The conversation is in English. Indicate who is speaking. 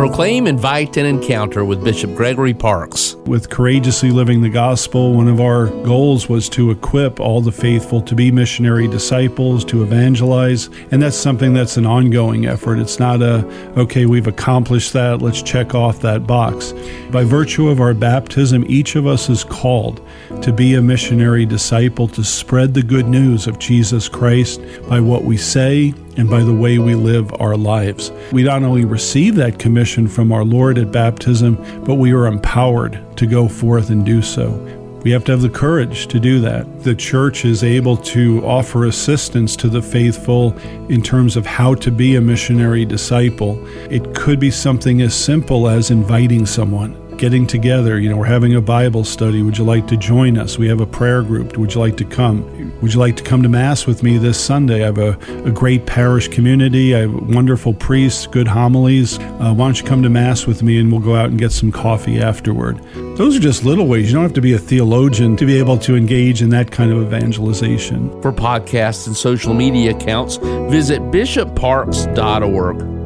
Speaker 1: Proclaim, invite, and encounter with Bishop Gregory Parkes.
Speaker 2: With Courageously Living the Gospel, one of our goals was to equip all the faithful to be missionary disciples, to evangelize, and that's something that's an ongoing effort. It's not a, okay, we've accomplished that, let's check off that box. By virtue of our baptism, each of us is called to be a missionary disciple, to spread the good news of Jesus Christ by what we say and by the way we live our lives. We not only receive that commission from our Lord at baptism, but we are empowered to go forth and do so. We have to have the courage to do that. The church is able to offer assistance to the faithful in terms of how to be a missionary disciple. It could be something as simple as inviting someone getting together. You know, we're having a Bible study. Would you like to join us? We have a prayer group. Would you like to come? Would you like to come to Mass with me this Sunday? I have a, a great parish community. I have wonderful priests, good homilies. Uh, why don't you come to Mass with me and we'll go out and get some coffee afterward? Those are just little ways. You don't have to be a theologian to be able to engage in that kind of evangelization.
Speaker 1: For podcasts and social media accounts, visit bishopparkes.org.